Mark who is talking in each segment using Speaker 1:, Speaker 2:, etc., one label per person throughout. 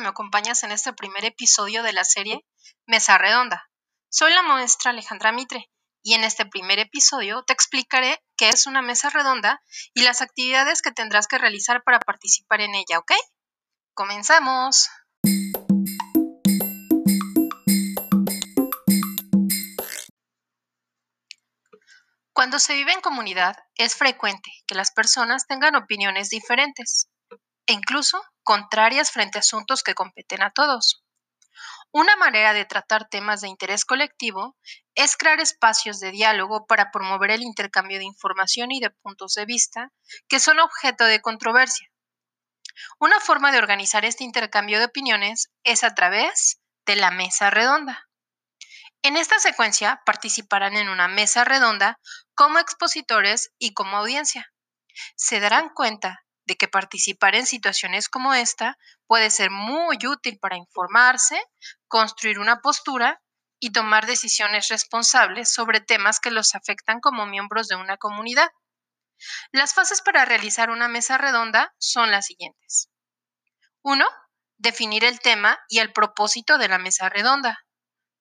Speaker 1: me acompañas en este primer episodio de la serie Mesa Redonda. Soy la maestra Alejandra Mitre y en este primer episodio te explicaré qué es una mesa redonda y las actividades que tendrás que realizar para participar en ella, ¿ok? ¡Comenzamos! Cuando se vive en comunidad, es frecuente que las personas tengan opiniones diferentes e incluso contrarias frente a asuntos que competen a todos. Una manera de tratar temas de interés colectivo es crear espacios de diálogo para promover el intercambio de información y de puntos de vista que son objeto de controversia. Una forma de organizar este intercambio de opiniones es a través de la mesa redonda. En esta secuencia participarán en una mesa redonda como expositores y como audiencia. Se darán cuenta de que participar en situaciones como esta puede ser muy útil para informarse, construir una postura y tomar decisiones responsables sobre temas que los afectan como miembros de una comunidad. Las fases para realizar una mesa redonda son las siguientes. 1. Definir el tema y el propósito de la mesa redonda.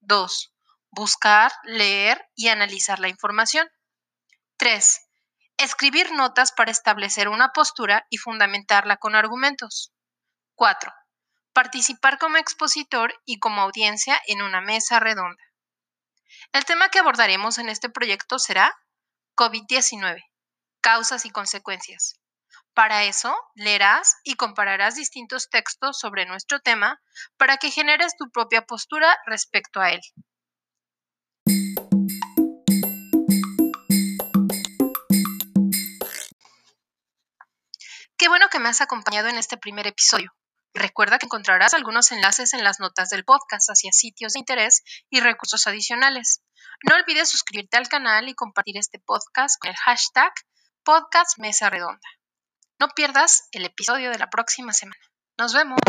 Speaker 1: 2. Buscar, leer y analizar la información. 3. Escribir notas para establecer una postura y fundamentarla con argumentos. 4. Participar como expositor y como audiencia en una mesa redonda. El tema que abordaremos en este proyecto será COVID-19, causas y consecuencias. Para eso, leerás y compararás distintos textos sobre nuestro tema para que generes tu propia postura respecto a él. Qué bueno que me has acompañado en este primer episodio. Recuerda que encontrarás algunos enlaces en las notas del podcast hacia sitios de interés y recursos adicionales. No olvides suscribirte al canal y compartir este podcast con el hashtag Podcast Mesa Redonda. No pierdas el episodio de la próxima semana. Nos vemos.